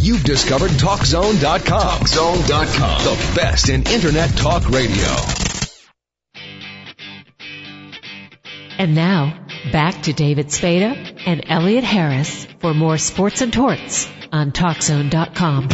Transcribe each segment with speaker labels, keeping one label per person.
Speaker 1: You've discovered TalkZone.com. TalkZone.com. The best in Internet talk radio.
Speaker 2: And now, back to David Spada and Elliot Harris for more sports and torts on TalkZone.com.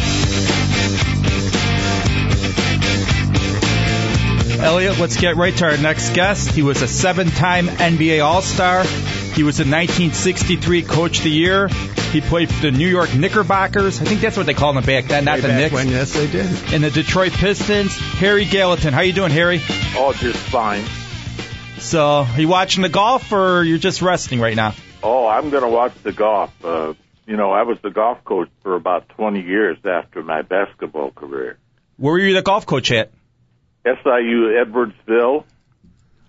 Speaker 3: Elliot, let's get right to our next guest. He was a seven-time NBA All-Star. He was a 1963 Coach of the Year. He played for the New York Knickerbockers. I think that's what they called them back then, not
Speaker 4: Way
Speaker 3: the
Speaker 4: back
Speaker 3: Knicks.
Speaker 4: when, yes, they did.
Speaker 3: And the Detroit Pistons. Harry Gallatin. How you doing, Harry?
Speaker 5: Oh, just fine.
Speaker 3: So, are you watching the golf or you're just resting right now?
Speaker 5: Oh, I'm going to watch the golf. Uh, you know, I was the golf coach for about 20 years after my basketball career.
Speaker 3: Where were you the golf coach at?
Speaker 5: SIU Edwardsville,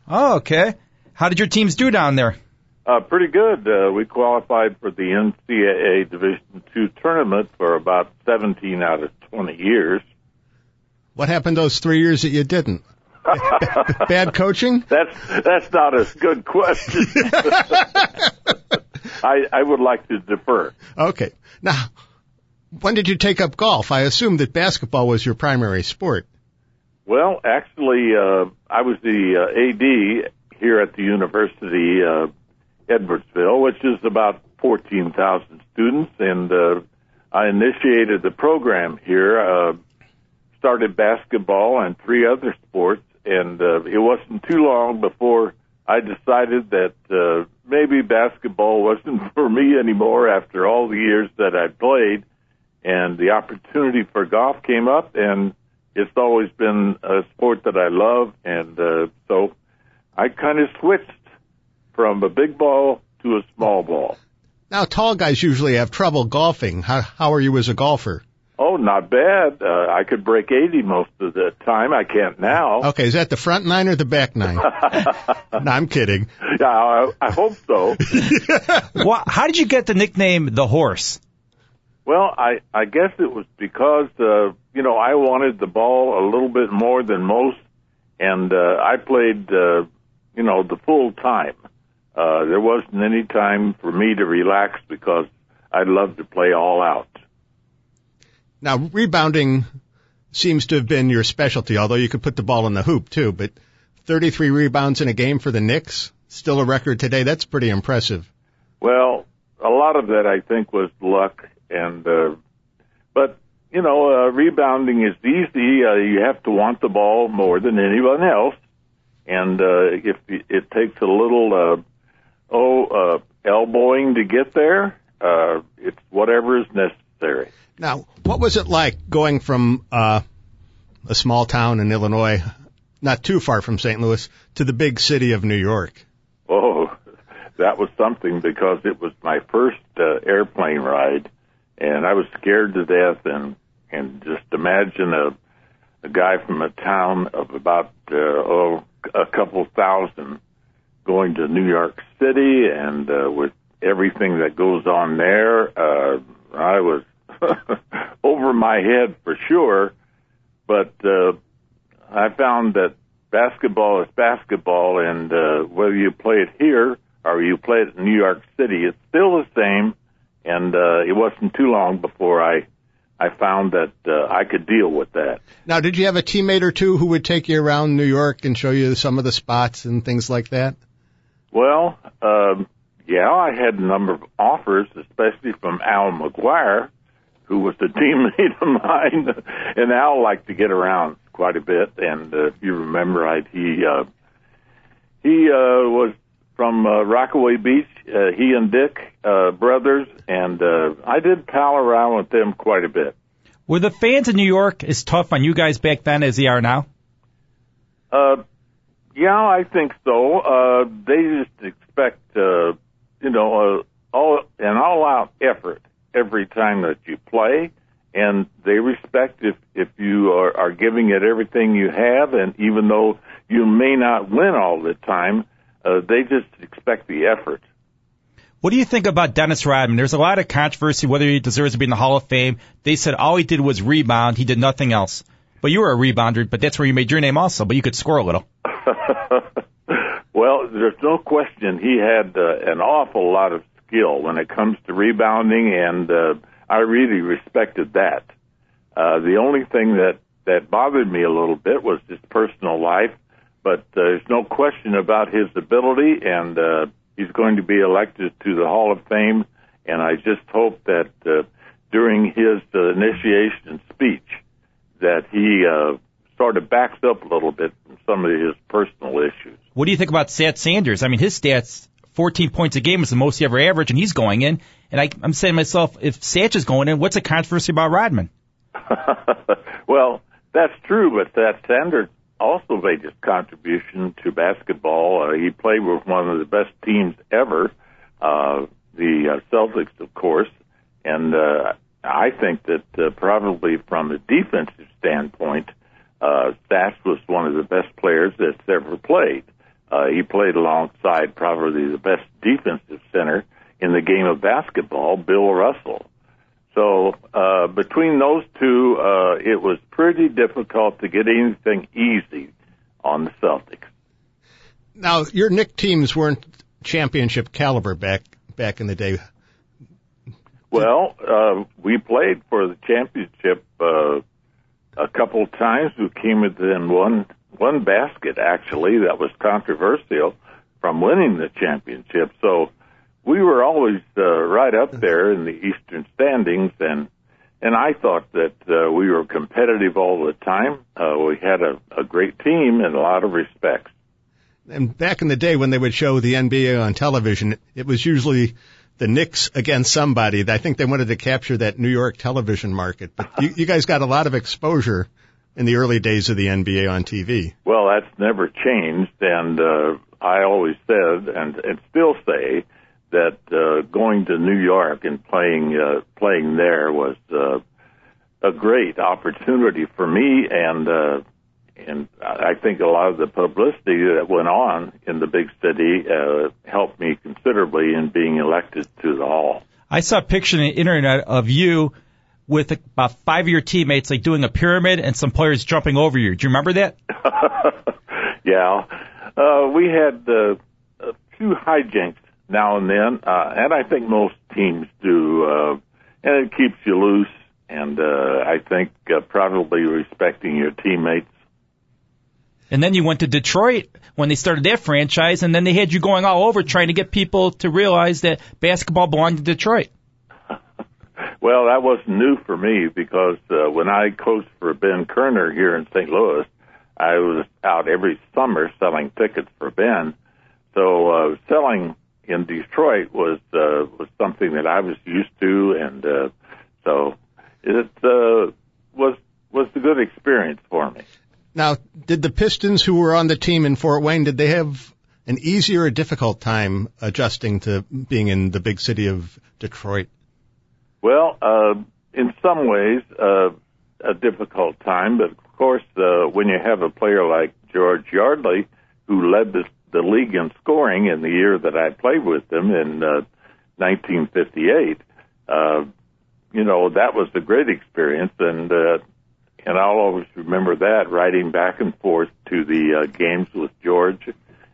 Speaker 3: Oh, okay. How did your teams do down there?
Speaker 5: Uh, pretty good. Uh, we qualified for the NCAA Division II tournament for about 17 out of 20 years.
Speaker 4: What happened those three years that you didn't? Bad coaching?
Speaker 5: That's that's not a good question. I I would like to defer.
Speaker 4: Okay. Now, when did you take up golf? I assume that basketball was your primary sport.
Speaker 5: Well, actually, uh, I was the uh, AD here at the University uh, Edwardsville, which is about 14,000 students, and uh, I initiated the program here. Uh, started basketball and three other sports, and uh, it wasn't too long before I decided that uh, maybe basketball wasn't for me anymore after all the years that I played, and the opportunity for golf came up, and it's always been a sport that I love, and uh, so I kind of switched from a big ball to a small ball.
Speaker 4: Now, tall guys usually have trouble golfing. How, how are you as a golfer?
Speaker 5: Oh, not bad. Uh, I could break 80 most of the time. I can't now.
Speaker 4: Okay, is that the front nine or the back nine? no, I'm kidding.
Speaker 5: Yeah, I, I hope so.
Speaker 3: Well, how did you get the nickname The Horse?
Speaker 5: Well, I I guess it was because uh, you know I wanted the ball a little bit more than most, and uh, I played uh, you know the full time. Uh, there wasn't any time for me to relax because I loved to play all out.
Speaker 4: Now, rebounding seems to have been your specialty, although you could put the ball in the hoop too, but 33 rebounds in a game for the Knicks, still a record today. That's pretty impressive.
Speaker 5: Well, a lot of that I think was luck, and uh, but you know uh, rebounding is easy. Uh, you have to want the ball more than anyone else, and uh, if it takes a little uh, oh uh, elbowing to get there, uh, it's whatever is necessary.
Speaker 4: Now, what was it like going from uh, a small town in Illinois, not too far from St. Louis, to the big city of New York?
Speaker 5: Oh, that was something because it was my first uh, airplane ride, and I was scared to death. And and just imagine a a guy from a town of about uh, oh a couple thousand going to New York City, and uh, with everything that goes on there, uh, I was over my head for sure. But uh, I found that basketball is basketball, and uh, whether you play it here or you play it in New York City, it's still the same. And uh, it wasn't too long before I I found that uh, I could deal with that.
Speaker 4: Now, did you have a teammate or two who would take you around New York and show you some of the spots and things like that?
Speaker 5: Well, um, yeah, I had a number of offers, especially from Al McGuire, who was a teammate of mine, and Al liked to get around quite a bit. And uh, if you remember right, he uh, he uh, was from uh, Rockaway Beach. Uh, he and Dick uh, brothers, and uh, I did pal around with them quite a bit.
Speaker 3: Were the fans in New York as tough on you guys back then as they are now?
Speaker 5: Uh, yeah, I think so. Uh, they just expect, uh, you know, uh, all an all-out effort every time that you play, and they respect if if you are, are giving it everything you have, and even though you may not win all the time, uh, they just expect the effort.
Speaker 3: What do you think about Dennis Rodman? There's a lot of controversy whether he deserves to be in the Hall of Fame. They said all he did was rebound. He did nothing else. But you were a rebounder, but that's where you made your name also, but you could score a little.
Speaker 5: well, there's no question he had uh, an awful lot of skill when it comes to rebounding, and uh, I really respected that. Uh, the only thing that that bothered me a little bit was his personal life, but uh, there's no question about his ability, and uh, he's going to be elected to the Hall of Fame. And I just hope that uh, during his uh, initiation speech, that he uh, sort of backs up a little bit from some of his personal issues.
Speaker 3: What do you think about Satch Sanders? I mean, his stats, 14 points a game is the most he ever averaged, and he's going in. And I, I'm saying to myself, if Satch is going in, what's the controversy about Rodman?
Speaker 5: well, that's true, but that Sanders also made his contribution to basketball. Uh, he played with one of the best teams ever, uh, the uh, Celtics, of course, and uh, I think that uh, probably from a defensive standpoint, uh, Satch was one of the best players that's ever played. Uh, he played alongside probably the best defensive center in the game of basketball, Bill Russell. So uh, between those two, uh, it was pretty difficult to get anything easy on the Celtics.
Speaker 4: Now, your Knick teams weren't championship caliber back back in the day.
Speaker 5: Well, uh, we played for the championship uh, a couple times. We came within one one basket actually that was controversial from winning the championship. So we were always uh, right up there in the Eastern standings, and and I thought that uh, we were competitive all the time. Uh, we had a, a great team in a lot of respects.
Speaker 4: And back in the day when they would show the NBA on television, it was usually the Knicks against somebody. I think they wanted to capture that New York television market. But you, you guys got a lot of exposure in the early days of the NBA on TV.
Speaker 5: Well, that's never changed, and uh, I always said, and, and still say, that uh, going to New York and playing uh, playing there was uh, a great opportunity for me, and uh, and I think a lot of the publicity that went on in the big city uh, helped me considerably in being elected to the hall.
Speaker 3: I saw a picture on the internet of you with about five of your teammates, like doing a pyramid, and some players jumping over you. Do you remember that?
Speaker 5: yeah, uh, we had uh, a few hijinks now and then, uh, and I think most teams do, uh, and it keeps you loose. And uh, I think uh, probably respecting your teammates
Speaker 3: and then you went to Detroit when they started their franchise, and then they had you going all over trying to get people to realize that basketball belonged to Detroit.
Speaker 5: well, that wasn't new for me because uh, when I coached for Ben Kerner here in St. Louis, I was out every summer selling tickets for Ben. So uh, selling in Detroit was uh, was something that I was used to, and uh, so it uh, was was a good experience for me.
Speaker 4: Now, did the Pistons who were on the team in Fort Wayne, did they have an easier or difficult time adjusting to being in the big city of Detroit?
Speaker 5: Well, uh, in some ways, uh, a difficult time, but of course, uh, when you have a player like George Yardley, who led the, the league in scoring in the year that I played with him in uh, 1958, uh, you know, that was a great experience, and uh, and I'll always remember that riding back and forth to the uh, games with George,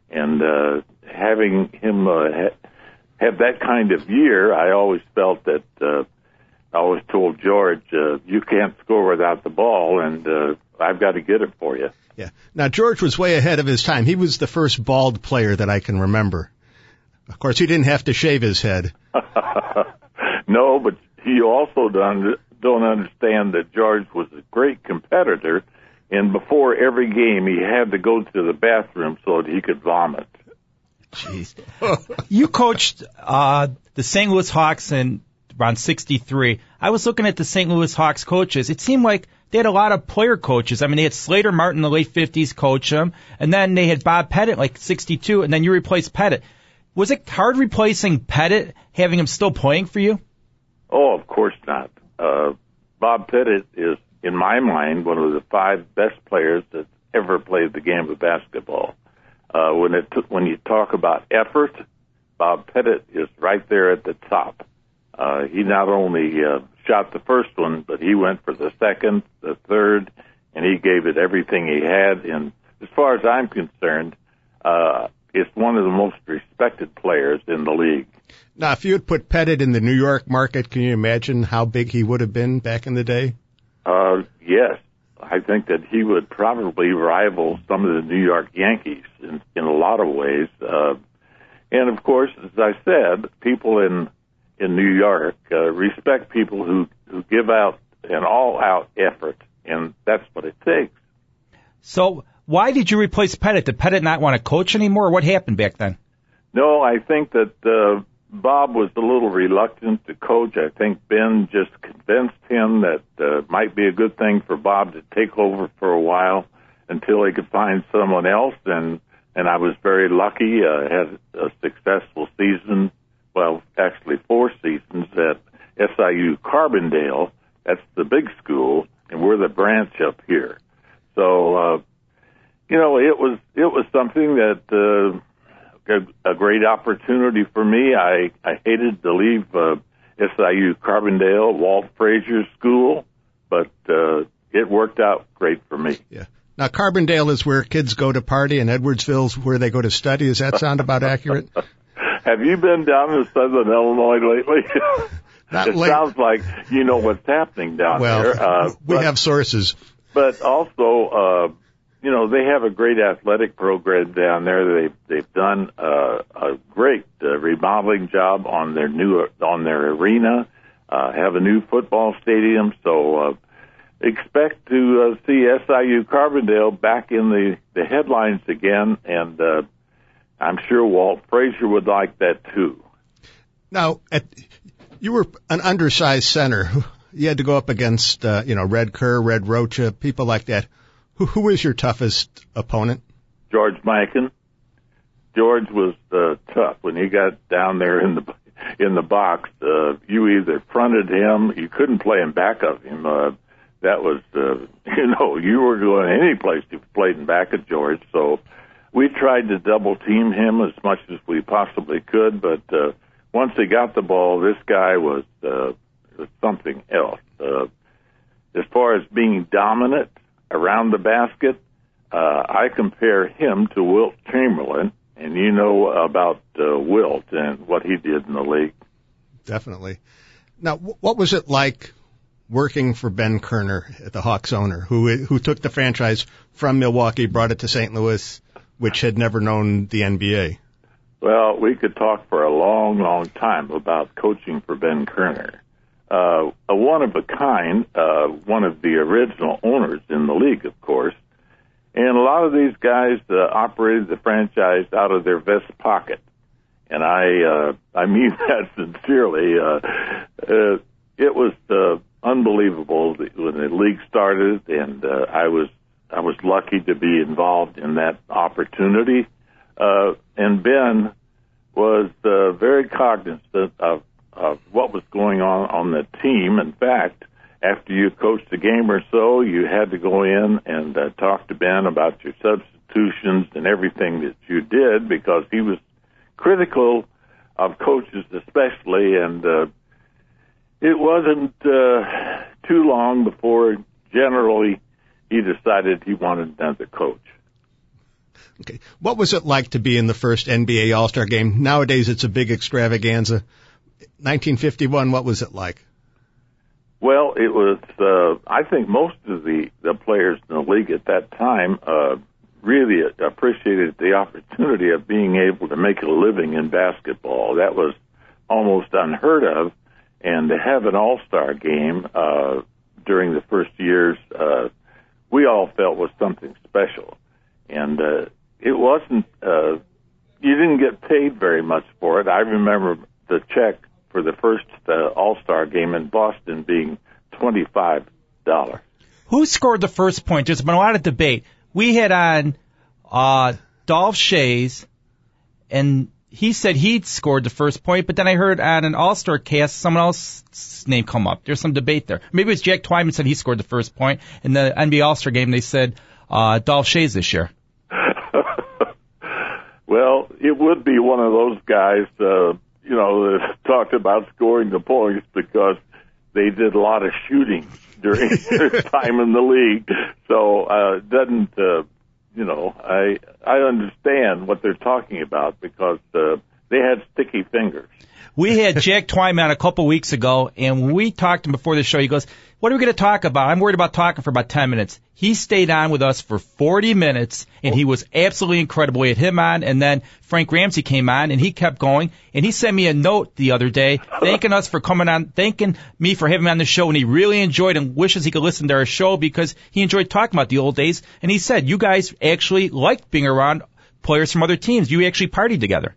Speaker 5: and uh, having him uh, ha- have that kind of year. I always felt that uh, I always told George, uh, "You can't score without the ball, and uh, I've got to get it for you."
Speaker 4: Yeah. Now George was way ahead of his time. He was the first bald player that I can remember. Of course, he didn't have to shave his head.
Speaker 5: no, but he also done don't understand that George was a great competitor, and before every game he had to go to the bathroom so that he could vomit.
Speaker 3: Jeez. you coached uh, the St. Louis Hawks in around 63. I was looking at the St. Louis Hawks coaches. It seemed like they had a lot of player coaches. I mean, they had Slater Martin in the late 50s coach them, and then they had Bob Pettit like 62, and then you replaced Pettit. Was it hard replacing Pettit, having him still playing for you?
Speaker 5: Oh, of course not uh, Bob Pettit is, in my mind, one of the five best players that ever played the game of basketball. Uh, when it t- when you talk about effort, Bob Pettit is right there at the top. Uh, he not only uh, shot the first one, but he went for the second, the third, and he gave it everything he had. And as far as I'm concerned, uh, it's one of the most respected players in the league.
Speaker 4: Now, if you had put Pettit in the New York market, can you imagine how big he would have been back in the day?
Speaker 5: Uh, yes, I think that he would probably rival some of the New York Yankees in, in a lot of ways. Uh, and of course, as I said, people in in New York uh, respect people who who give out an all-out effort, and that's what it takes.
Speaker 3: So, why did you replace Pettit? Did Pettit not want to coach anymore, what happened back then?
Speaker 5: No, I think that uh, Bob was a little reluctant to coach. I think Ben just convinced him that uh, might be a good thing for Bob to take over for a while until he could find someone else. And and I was very lucky. I uh, had a successful season. Well, actually, four seasons at SIU Carbondale. That's the big school, and we're the branch up here. So, uh, you know, it was it was something that uh, a, a great opportunity for me. I I hated to leave uh, SIU Carbondale, Walt Frazier School, but uh, it worked out great for me.
Speaker 4: Yeah. Now, Carbondale is where kids go to party, and Edwardsville's where they go to study. Does that sound about accurate?
Speaker 5: Have you been down to Southern Illinois lately?
Speaker 4: Not
Speaker 5: it
Speaker 4: late.
Speaker 5: sounds like you know what's happening down
Speaker 4: well,
Speaker 5: there. Uh,
Speaker 4: we
Speaker 5: but,
Speaker 4: have sources.
Speaker 5: but also, uh, you know, they have a great athletic program down there. They they've done uh, a great uh, remodeling job on their new on their arena. Uh, have a new football stadium, so uh, expect to uh, see SIU Carbondale back in the the headlines again, and uh, I'm sure Walt Frazier would like that too.
Speaker 4: Now, at, you were an undersized center. You had to go up against, uh, you know, Red Kerr, Red Rocha, people like that. Who, who was your toughest opponent?
Speaker 5: George Mikan. George was uh, tough when he got down there in the in the box. Uh, you either fronted him, you couldn't play him back of him. Uh, that was, uh, you know, you were going any place you played in back of George. So we tried to double team him as much as we possibly could, but uh, once he got the ball, this guy was, uh, something else. Uh, as far as being dominant around the basket, uh, I compare him to Wilt Chamberlain, and you know about uh, Wilt and what he did in the league.
Speaker 4: Definitely. Now, wh- what was it like working for Ben Kerner, the Hawks owner, who who took the franchise from Milwaukee, brought it to St. Louis, which had never known the NBA?
Speaker 5: Well, we could talk for a long, long time about coaching for Ben Kerner. Uh, a one of a kind, uh, one of the original owners in the league, of course. And a lot of these guys uh, operated the franchise out of their vest pocket. And I, uh, I mean that sincerely. Uh, uh, it was, uh, unbelievable when the league started and, uh, I was, I was lucky to be involved in that opportunity. Uh, and Ben was, uh, very cognizant of, of what was going on on the team. In fact, after you coached a game or so, you had to go in and uh, talk to Ben about your substitutions and everything that you did because he was critical of coaches, especially. And uh, it wasn't uh, too long before generally he decided he wanted another coach.
Speaker 4: Okay. What was it like to be in the first NBA All Star game? Nowadays, it's a big extravaganza. 1951, what was it like?
Speaker 5: Well, it was. Uh, I think most of the the players in the league at that time uh, really appreciated the opportunity of being able to make a living in basketball. That was almost unheard of, and to have an All Star game uh, during the first years, uh, we all felt was something special, and uh, it wasn't. Uh, you didn't get paid very much for it. I remember the check for the first uh, All Star game in Boston being twenty five dollars.
Speaker 3: Who scored the first point? There's been a lot of debate. We had on uh, Dolph Schayes, and he said he'd scored the first point, but then I heard on an All Star cast someone else's name come up. There's some debate there. Maybe it was Jack Twyman said he scored the first point. In the NBA All Star game, they said uh, Dolph Schayes this year.
Speaker 5: well, it would be one of those guys. Uh, you know, talked about scoring the points because they did a lot of shooting during their time in the league. So uh, it doesn't uh, you know, I I understand what they're talking about because uh, they had sticky fingers.
Speaker 3: We had Jack Twyman a couple weeks ago, and we talked to him before the show. He goes, "What are we going to talk about?" I'm worried about talking for about 10 minutes. He stayed on with us for 40 minutes, and he was absolutely incredible. We had him on, and then Frank Ramsey came on, and he kept going. And he sent me a note the other day thanking us for coming on, thanking me for having me on the show, and he really enjoyed and wishes he could listen to our show because he enjoyed talking about the old days. And he said, "You guys actually liked being around players from other teams. You actually partied together."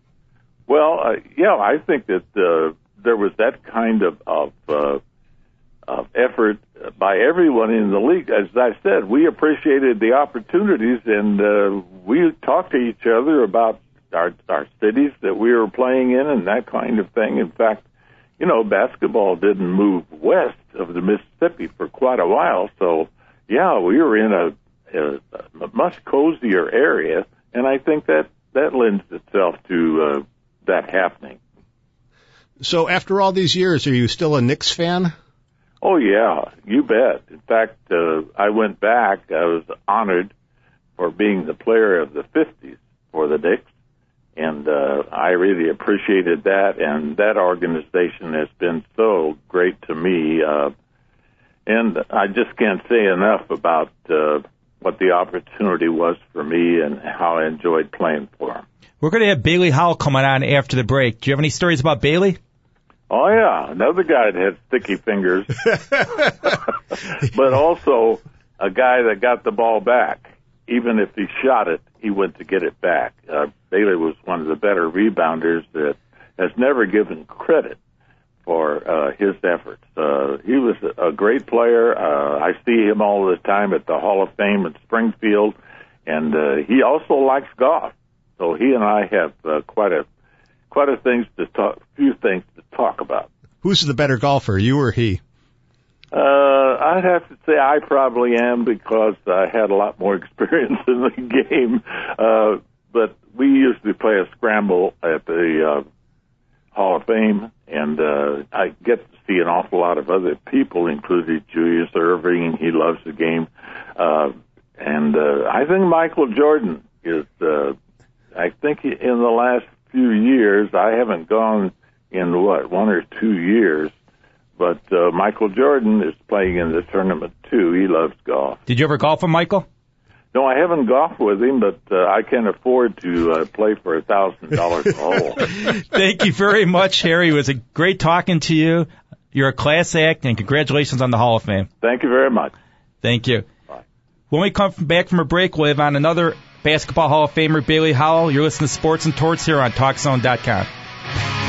Speaker 5: Well, uh, yeah, I think that uh, there was that kind of of, uh, of effort by everyone in the league. As I said, we appreciated the opportunities, and uh, we talked to each other about our our cities that we were playing in and that kind of thing. In fact, you know, basketball didn't move west of the Mississippi for quite a while, so yeah, we were in a, a, a much cozier area, and I think that that lends itself to uh, that happening.
Speaker 4: So after all these years, are you still a Knicks fan?
Speaker 5: Oh yeah, you bet. In fact, uh, I went back. I was honored for being the player of the '50s for the Knicks, and uh, I really appreciated that. And that organization has been so great to me. Uh, and I just can't say enough about uh, what the opportunity was for me and how I enjoyed playing for them.
Speaker 3: We're going to have Bailey Howell coming on after the break. Do you have any stories about Bailey?
Speaker 5: Oh yeah, another guy that had sticky fingers, but also a guy that got the ball back. Even if he shot it, he went to get it back. Uh, Bailey was one of the better rebounders that has never given credit for uh, his efforts. Uh, he was a great player. Uh, I see him all the time at the Hall of Fame at Springfield, and uh, he also likes golf. So he and I have uh, quite a quite a things to talk, few things to talk about.
Speaker 4: Who's the better golfer, you or he?
Speaker 5: Uh, I'd have to say I probably am because I had a lot more experience in the game. Uh, but we usually play a scramble at the uh, Hall of Fame, and uh, I get to see an awful lot of other people, including Julius Erving. He loves the game, uh, and uh, I think Michael Jordan is. Uh, I think in the last few years, I haven't gone in what one or two years, but uh, Michael Jordan is playing in the tournament too. He loves golf.
Speaker 3: Did you ever golf with Michael?
Speaker 5: No, I haven't golfed with him, but uh, I can't afford to uh, play for a thousand dollars a hole.
Speaker 3: Thank you very much, Harry. It was a great talking to you. You're a class act, and congratulations on the Hall of Fame.
Speaker 5: Thank you very much.
Speaker 3: Thank you. When we come back from a break, we'll have on another Basketball Hall of Famer Bailey Howell. You're listening to Sports and Torts here on TalkZone.com.